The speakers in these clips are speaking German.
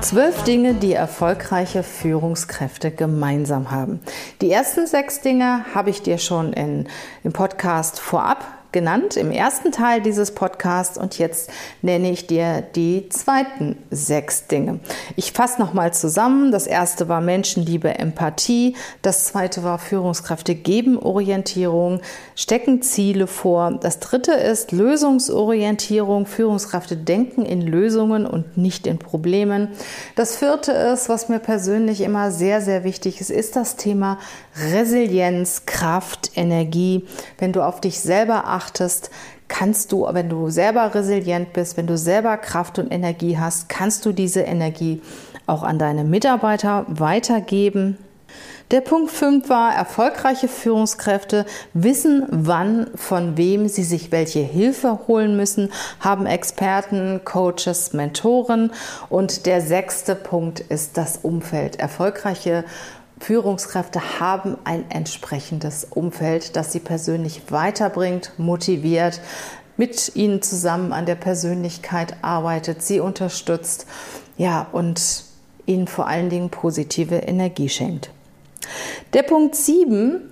Zwölf Dinge, die erfolgreiche Führungskräfte gemeinsam haben. Die ersten sechs Dinge habe ich dir schon in, im Podcast vorab genannt im ersten Teil dieses Podcasts und jetzt nenne ich dir die zweiten sechs Dinge. Ich fasse nochmal zusammen. Das erste war Menschenliebe, Empathie. Das zweite war Führungskräfte geben Orientierung, stecken Ziele vor. Das dritte ist Lösungsorientierung. Führungskräfte denken in Lösungen und nicht in Problemen. Das vierte ist, was mir persönlich immer sehr, sehr wichtig ist, ist das Thema Resilienz, Kraft, Energie. Wenn du auf dich selber achtest, achtest, kannst du, wenn du selber resilient bist, wenn du selber Kraft und Energie hast, kannst du diese Energie auch an deine Mitarbeiter weitergeben. Der Punkt 5 war, erfolgreiche Führungskräfte wissen, wann, von wem sie sich welche Hilfe holen müssen, haben Experten, Coaches, Mentoren. Und der sechste Punkt ist das Umfeld. Erfolgreiche Führungskräfte haben ein entsprechendes Umfeld, das sie persönlich weiterbringt, motiviert, mit ihnen zusammen an der Persönlichkeit arbeitet, sie unterstützt, ja, und ihnen vor allen Dingen positive Energie schenkt. Der Punkt 7,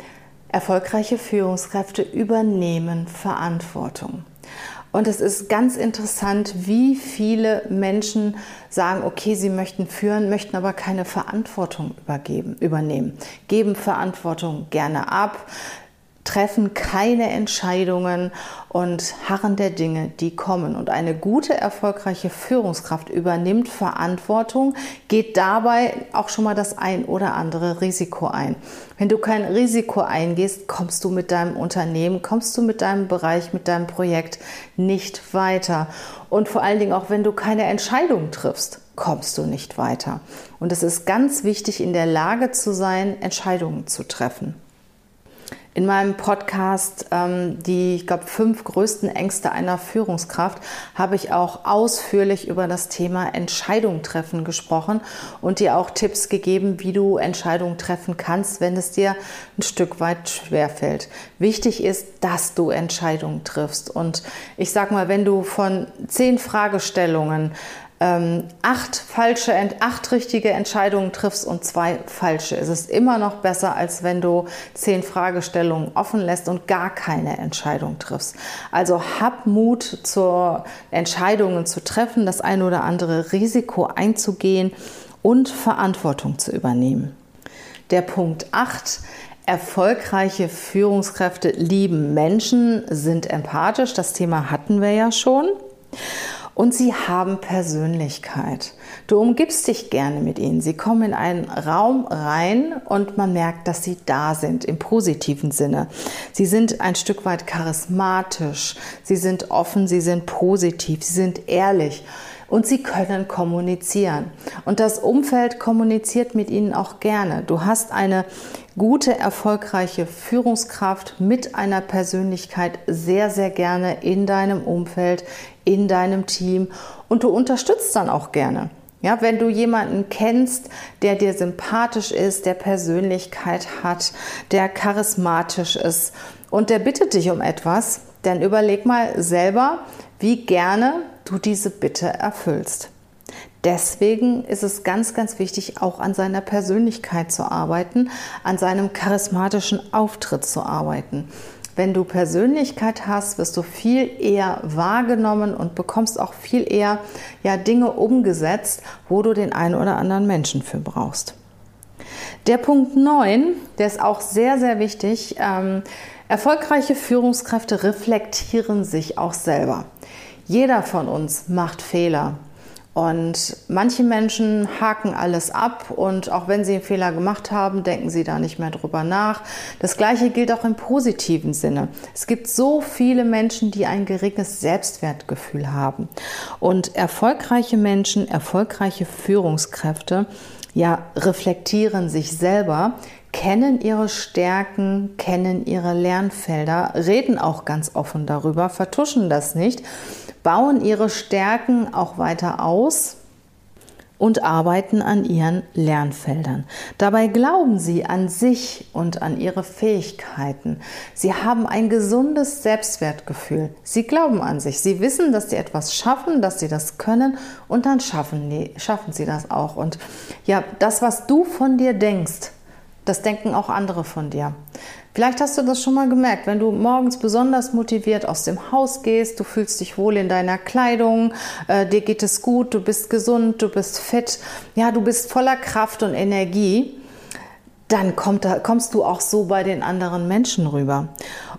erfolgreiche Führungskräfte übernehmen Verantwortung. Und es ist ganz interessant, wie viele Menschen sagen, okay, sie möchten führen, möchten aber keine Verantwortung übergeben, übernehmen, geben Verantwortung gerne ab, treffen keine Entscheidungen und harren der Dinge, die kommen. Und eine gute, erfolgreiche Führungskraft übernimmt Verantwortung, geht dabei auch schon mal das ein oder andere Risiko ein. Wenn du kein Risiko eingehst, kommst du mit deinem Unternehmen, kommst du mit deinem Bereich, mit deinem Projekt nicht weiter. Und vor allen Dingen auch, wenn du keine Entscheidung triffst, kommst du nicht weiter. Und es ist ganz wichtig, in der Lage zu sein, Entscheidungen zu treffen in meinem Podcast ähm, die, ich glaube, fünf größten Ängste einer Führungskraft habe ich auch ausführlich über das Thema Entscheidung treffen gesprochen und dir auch Tipps gegeben, wie du Entscheidungen treffen kannst, wenn es dir ein Stück weit schwerfällt. Wichtig ist, dass du Entscheidungen triffst. Und ich sage mal, wenn du von zehn Fragestellungen ähm, acht falsche, acht richtige Entscheidungen triffst und zwei falsche. Es ist immer noch besser, als wenn du zehn Fragestellungen offen lässt und gar keine Entscheidung triffst. Also hab Mut zur Entscheidungen zu treffen, das ein oder andere Risiko einzugehen und Verantwortung zu übernehmen. Der Punkt 8 Erfolgreiche Führungskräfte lieben Menschen, sind empathisch. Das Thema hatten wir ja schon und sie haben Persönlichkeit. Du umgibst dich gerne mit ihnen. Sie kommen in einen Raum rein und man merkt, dass sie da sind im positiven Sinne. Sie sind ein Stück weit charismatisch, sie sind offen, sie sind positiv, sie sind ehrlich und sie können kommunizieren. Und das Umfeld kommuniziert mit ihnen auch gerne. Du hast eine gute, erfolgreiche Führungskraft mit einer Persönlichkeit sehr, sehr gerne in deinem Umfeld, in deinem Team und du unterstützt dann auch gerne. Ja, wenn du jemanden kennst, der dir sympathisch ist, der Persönlichkeit hat, der charismatisch ist und der bittet dich um etwas, dann überleg mal selber, wie gerne du diese Bitte erfüllst. Deswegen ist es ganz, ganz wichtig, auch an seiner Persönlichkeit zu arbeiten, an seinem charismatischen Auftritt zu arbeiten. Wenn du Persönlichkeit hast, wirst du viel eher wahrgenommen und bekommst auch viel eher ja, Dinge umgesetzt, wo du den einen oder anderen Menschen für brauchst. Der Punkt 9, der ist auch sehr, sehr wichtig. Ähm, erfolgreiche Führungskräfte reflektieren sich auch selber. Jeder von uns macht Fehler. Und manche Menschen haken alles ab und auch wenn sie einen Fehler gemacht haben, denken sie da nicht mehr drüber nach. Das gleiche gilt auch im positiven Sinne. Es gibt so viele Menschen, die ein geringes Selbstwertgefühl haben. Und erfolgreiche Menschen, erfolgreiche Führungskräfte, ja, reflektieren sich selber, kennen ihre Stärken, kennen ihre Lernfelder, reden auch ganz offen darüber, vertuschen das nicht bauen ihre Stärken auch weiter aus und arbeiten an ihren Lernfeldern. Dabei glauben sie an sich und an ihre Fähigkeiten. Sie haben ein gesundes Selbstwertgefühl. Sie glauben an sich. Sie wissen, dass sie etwas schaffen, dass sie das können und dann schaffen, schaffen sie das auch. Und ja, das, was du von dir denkst, das denken auch andere von dir. Vielleicht hast du das schon mal gemerkt, wenn du morgens besonders motiviert aus dem Haus gehst, du fühlst dich wohl in deiner Kleidung, äh, dir geht es gut, du bist gesund, du bist fit, ja, du bist voller Kraft und Energie, dann kommt, kommst du auch so bei den anderen Menschen rüber.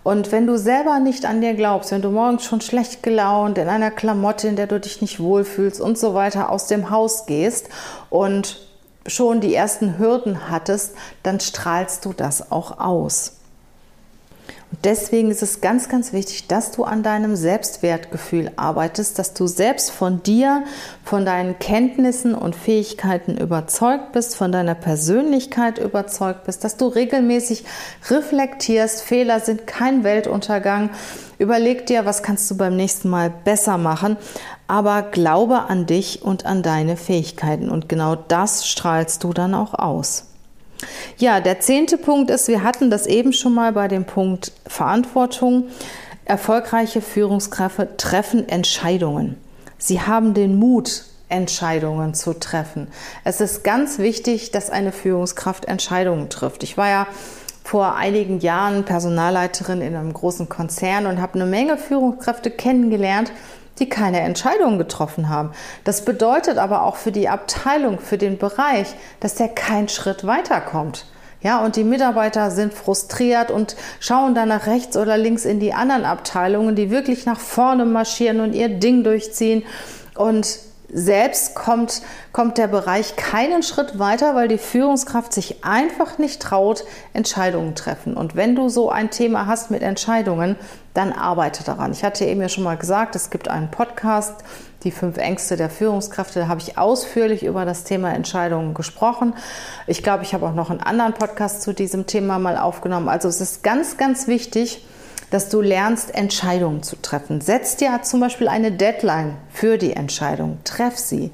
Und wenn du selber nicht an dir glaubst, wenn du morgens schon schlecht gelaunt, in einer Klamotte, in der du dich nicht wohlfühlst und so weiter aus dem Haus gehst und schon die ersten Hürden hattest, dann strahlst du das auch aus. Deswegen ist es ganz, ganz wichtig, dass du an deinem Selbstwertgefühl arbeitest, dass du selbst von dir, von deinen Kenntnissen und Fähigkeiten überzeugt bist, von deiner Persönlichkeit überzeugt bist, dass du regelmäßig reflektierst. Fehler sind kein Weltuntergang. Überleg dir, was kannst du beim nächsten Mal besser machen, aber glaube an dich und an deine Fähigkeiten und genau das strahlst du dann auch aus. Ja, der zehnte Punkt ist, wir hatten das eben schon mal bei dem Punkt Verantwortung. Erfolgreiche Führungskräfte treffen Entscheidungen. Sie haben den Mut, Entscheidungen zu treffen. Es ist ganz wichtig, dass eine Führungskraft Entscheidungen trifft. Ich war ja vor einigen Jahren Personalleiterin in einem großen Konzern und habe eine Menge Führungskräfte kennengelernt, die keine Entscheidungen getroffen haben. Das bedeutet aber auch für die Abteilung, für den Bereich, dass der keinen Schritt weiterkommt. Ja, und die Mitarbeiter sind frustriert und schauen dann nach rechts oder links in die anderen Abteilungen, die wirklich nach vorne marschieren und ihr Ding durchziehen. Und selbst kommt, kommt der Bereich keinen Schritt weiter, weil die Führungskraft sich einfach nicht traut, Entscheidungen treffen. Und wenn du so ein Thema hast mit Entscheidungen, dann arbeite daran. Ich hatte eben ja schon mal gesagt, es gibt einen Podcast, die fünf Ängste der Führungskräfte. Da habe ich ausführlich über das Thema Entscheidungen gesprochen. Ich glaube, ich habe auch noch einen anderen Podcast zu diesem Thema mal aufgenommen. Also es ist ganz, ganz wichtig, dass du lernst, Entscheidungen zu treffen. Setz dir zum Beispiel eine Deadline für die Entscheidung. Treff sie.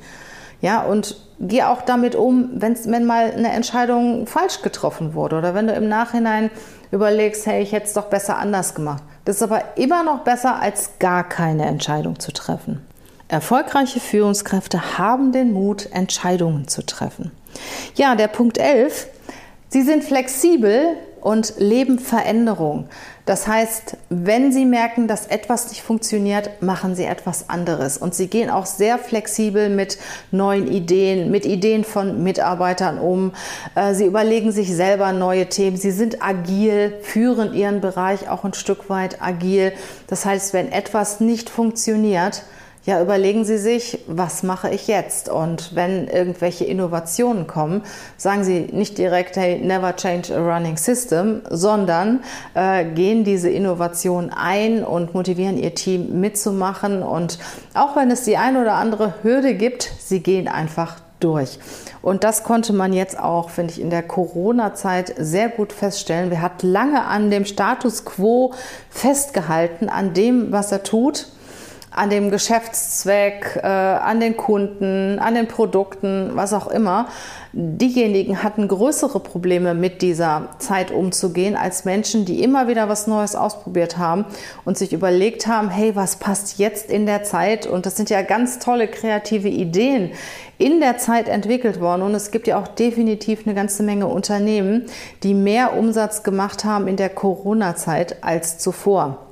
Ja, und geh auch damit um, wenn mal eine Entscheidung falsch getroffen wurde oder wenn du im Nachhinein überlegst, hey, ich hätte es doch besser anders gemacht. Das ist aber immer noch besser, als gar keine Entscheidung zu treffen. Erfolgreiche Führungskräfte haben den Mut, Entscheidungen zu treffen. Ja, der Punkt 11. Sie sind flexibel und leben Veränderung. Das heißt, wenn Sie merken, dass etwas nicht funktioniert, machen Sie etwas anderes. Und Sie gehen auch sehr flexibel mit neuen Ideen, mit Ideen von Mitarbeitern um. Äh, Sie überlegen sich selber neue Themen. Sie sind agil, führen Ihren Bereich auch ein Stück weit agil. Das heißt, wenn etwas nicht funktioniert, ja, überlegen Sie sich, was mache ich jetzt? Und wenn irgendwelche Innovationen kommen, sagen Sie nicht direkt, hey, never change a running system, sondern äh, gehen diese Innovationen ein und motivieren Ihr Team mitzumachen. Und auch wenn es die ein oder andere Hürde gibt, Sie gehen einfach durch. Und das konnte man jetzt auch, finde ich, in der Corona-Zeit sehr gut feststellen. Wer hat lange an dem Status quo festgehalten, an dem, was er tut an dem Geschäftszweck, äh, an den Kunden, an den Produkten, was auch immer. Diejenigen hatten größere Probleme mit dieser Zeit umzugehen als Menschen, die immer wieder was Neues ausprobiert haben und sich überlegt haben, hey, was passt jetzt in der Zeit? Und das sind ja ganz tolle kreative Ideen in der Zeit entwickelt worden. Und es gibt ja auch definitiv eine ganze Menge Unternehmen, die mehr Umsatz gemacht haben in der Corona-Zeit als zuvor.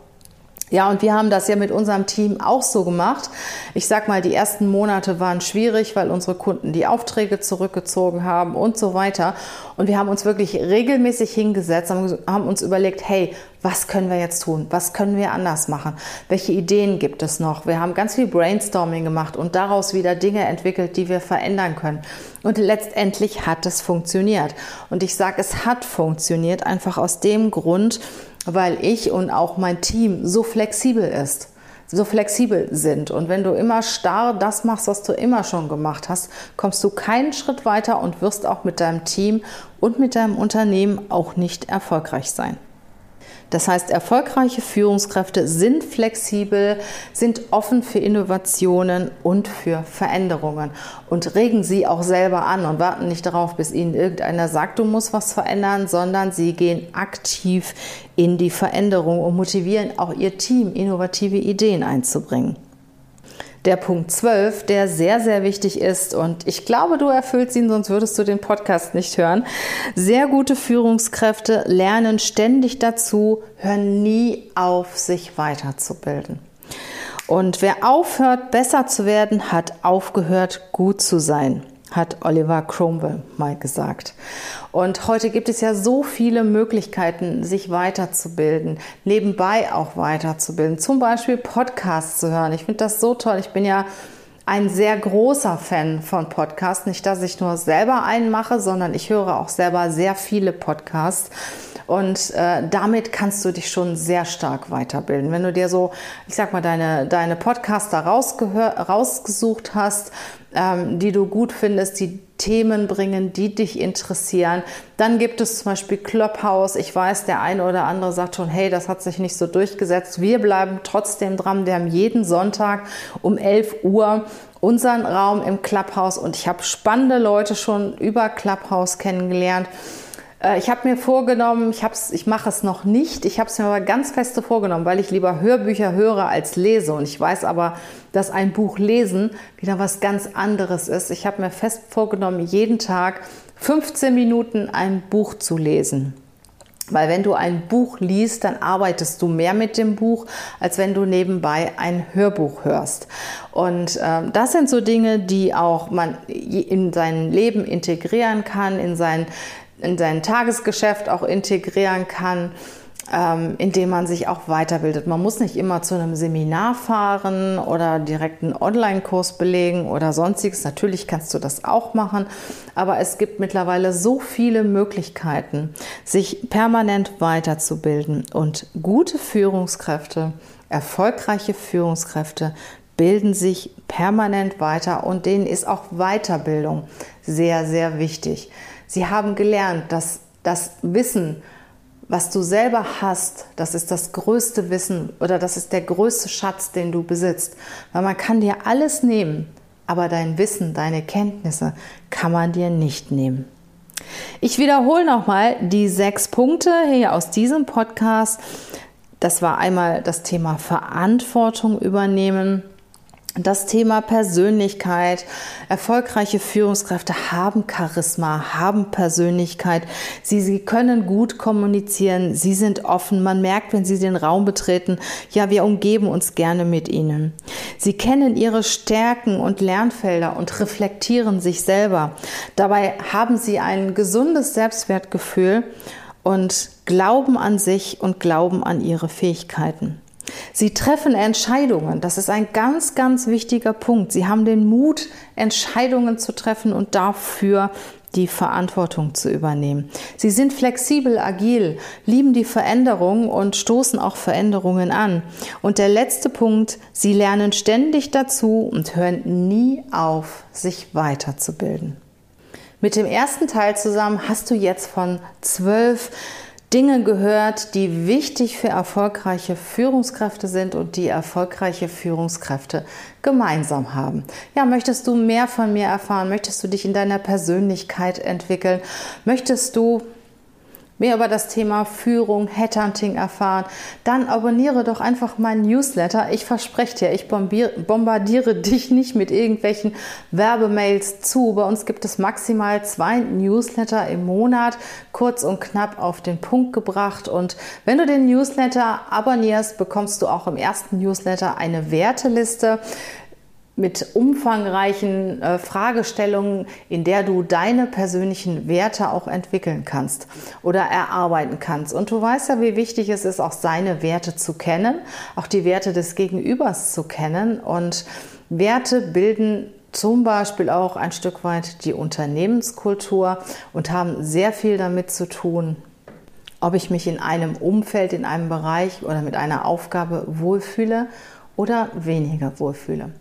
Ja, und wir haben das ja mit unserem Team auch so gemacht. Ich sag mal, die ersten Monate waren schwierig, weil unsere Kunden die Aufträge zurückgezogen haben und so weiter. Und wir haben uns wirklich regelmäßig hingesetzt, haben uns überlegt, hey, was können wir jetzt tun? Was können wir anders machen? Welche Ideen gibt es noch? Wir haben ganz viel Brainstorming gemacht und daraus wieder Dinge entwickelt, die wir verändern können. Und letztendlich hat es funktioniert. Und ich sage, es hat funktioniert einfach aus dem Grund, weil ich und auch mein Team so flexibel ist, so flexibel sind. Und wenn du immer starr das machst, was du immer schon gemacht hast, kommst du keinen Schritt weiter und wirst auch mit deinem Team und mit deinem Unternehmen auch nicht erfolgreich sein. Das heißt, erfolgreiche Führungskräfte sind flexibel, sind offen für Innovationen und für Veränderungen und regen sie auch selber an und warten nicht darauf, bis ihnen irgendeiner sagt, du musst was verändern, sondern sie gehen aktiv in die Veränderung und motivieren auch ihr Team, innovative Ideen einzubringen der Punkt 12, der sehr, sehr wichtig ist. Und ich glaube, du erfüllst ihn, sonst würdest du den Podcast nicht hören. Sehr gute Führungskräfte lernen ständig dazu, hören nie auf, sich weiterzubilden. Und wer aufhört, besser zu werden, hat aufgehört, gut zu sein hat Oliver Cromwell mal gesagt. Und heute gibt es ja so viele Möglichkeiten, sich weiterzubilden, nebenbei auch weiterzubilden, zum Beispiel Podcasts zu hören. Ich finde das so toll. Ich bin ja ein sehr großer Fan von Podcasts. Nicht, dass ich nur selber einen mache, sondern ich höre auch selber sehr viele Podcasts. Und äh, damit kannst du dich schon sehr stark weiterbilden. Wenn du dir so, ich sag mal, deine, deine Podcaster rausgesucht hast, ähm, die du gut findest, die Themen bringen, die dich interessieren. Dann gibt es zum Beispiel Clubhouse. Ich weiß, der eine oder andere sagt schon, hey, das hat sich nicht so durchgesetzt. Wir bleiben trotzdem dran. Wir haben jeden Sonntag um 11 Uhr unseren Raum im Clubhouse und ich habe spannende Leute schon über Clubhouse kennengelernt. Äh, ich habe mir vorgenommen, ich, ich mache es noch nicht, ich habe es mir aber ganz feste vorgenommen, weil ich lieber Hörbücher höre als lese. Und ich weiß aber, dass ein Buch lesen wieder was ganz anderes ist. Ich habe mir fest vorgenommen, jeden Tag 15 Minuten ein Buch zu lesen. Weil wenn du ein Buch liest, dann arbeitest du mehr mit dem Buch, als wenn du nebenbei ein Hörbuch hörst. Und äh, das sind so Dinge, die auch man in sein Leben integrieren kann, in sein in sein Tagesgeschäft auch integrieren kann, ähm, indem man sich auch weiterbildet. Man muss nicht immer zu einem Seminar fahren oder direkt einen Online-Kurs belegen oder sonstiges. Natürlich kannst du das auch machen, aber es gibt mittlerweile so viele Möglichkeiten, sich permanent weiterzubilden und gute Führungskräfte, erfolgreiche Führungskräfte bilden sich permanent weiter und denen ist auch Weiterbildung sehr, sehr wichtig. Sie haben gelernt, dass das Wissen, was du selber hast, das ist das größte Wissen oder das ist der größte Schatz, den du besitzt. Weil man kann dir alles nehmen, aber dein Wissen, deine Kenntnisse kann man dir nicht nehmen. Ich wiederhole nochmal die sechs Punkte hier aus diesem Podcast. Das war einmal das Thema Verantwortung übernehmen. Das Thema Persönlichkeit. Erfolgreiche Führungskräfte haben Charisma, haben Persönlichkeit. Sie, sie können gut kommunizieren. Sie sind offen. Man merkt, wenn sie den Raum betreten, ja, wir umgeben uns gerne mit ihnen. Sie kennen ihre Stärken und Lernfelder und reflektieren sich selber. Dabei haben sie ein gesundes Selbstwertgefühl und glauben an sich und glauben an ihre Fähigkeiten. Sie treffen Entscheidungen. Das ist ein ganz, ganz wichtiger Punkt. Sie haben den Mut, Entscheidungen zu treffen und dafür die Verantwortung zu übernehmen. Sie sind flexibel, agil, lieben die Veränderung und stoßen auch Veränderungen an. Und der letzte Punkt, sie lernen ständig dazu und hören nie auf, sich weiterzubilden. Mit dem ersten Teil zusammen hast du jetzt von zwölf Dinge gehört, die wichtig für erfolgreiche Führungskräfte sind und die erfolgreiche Führungskräfte gemeinsam haben. Ja, möchtest du mehr von mir erfahren? Möchtest du dich in deiner Persönlichkeit entwickeln? Möchtest du mehr über das Thema Führung, Headhunting erfahren, dann abonniere doch einfach meinen Newsletter. Ich verspreche dir, ich bombardiere dich nicht mit irgendwelchen Werbemails zu. Bei uns gibt es maximal zwei Newsletter im Monat, kurz und knapp auf den Punkt gebracht. Und wenn du den Newsletter abonnierst, bekommst du auch im ersten Newsletter eine Werteliste mit umfangreichen äh, Fragestellungen, in der du deine persönlichen Werte auch entwickeln kannst oder erarbeiten kannst. Und du weißt ja, wie wichtig es ist, auch seine Werte zu kennen, auch die Werte des Gegenübers zu kennen. Und Werte bilden zum Beispiel auch ein Stück weit die Unternehmenskultur und haben sehr viel damit zu tun, ob ich mich in einem Umfeld, in einem Bereich oder mit einer Aufgabe wohlfühle oder weniger wohlfühle.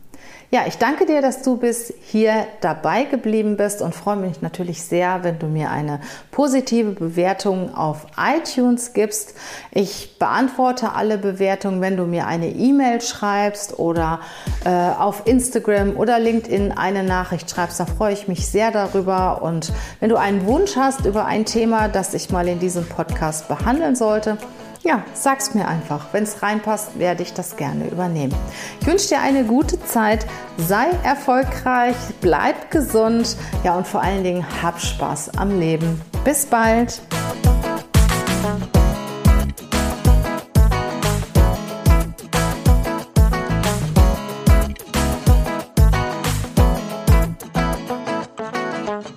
Ja, ich danke dir, dass du bis hier dabei geblieben bist und freue mich natürlich sehr, wenn du mir eine positive Bewertung auf iTunes gibst. Ich beantworte alle Bewertungen, wenn du mir eine E-Mail schreibst oder äh, auf Instagram oder LinkedIn eine Nachricht schreibst. Da freue ich mich sehr darüber. Und wenn du einen Wunsch hast über ein Thema, das ich mal in diesem Podcast behandeln sollte, ja, sag's mir einfach. Wenn es reinpasst, werde ich das gerne übernehmen. Ich wünsche dir eine gute Zeit, sei erfolgreich, bleib gesund, ja und vor allen Dingen hab Spaß am Leben. Bis bald.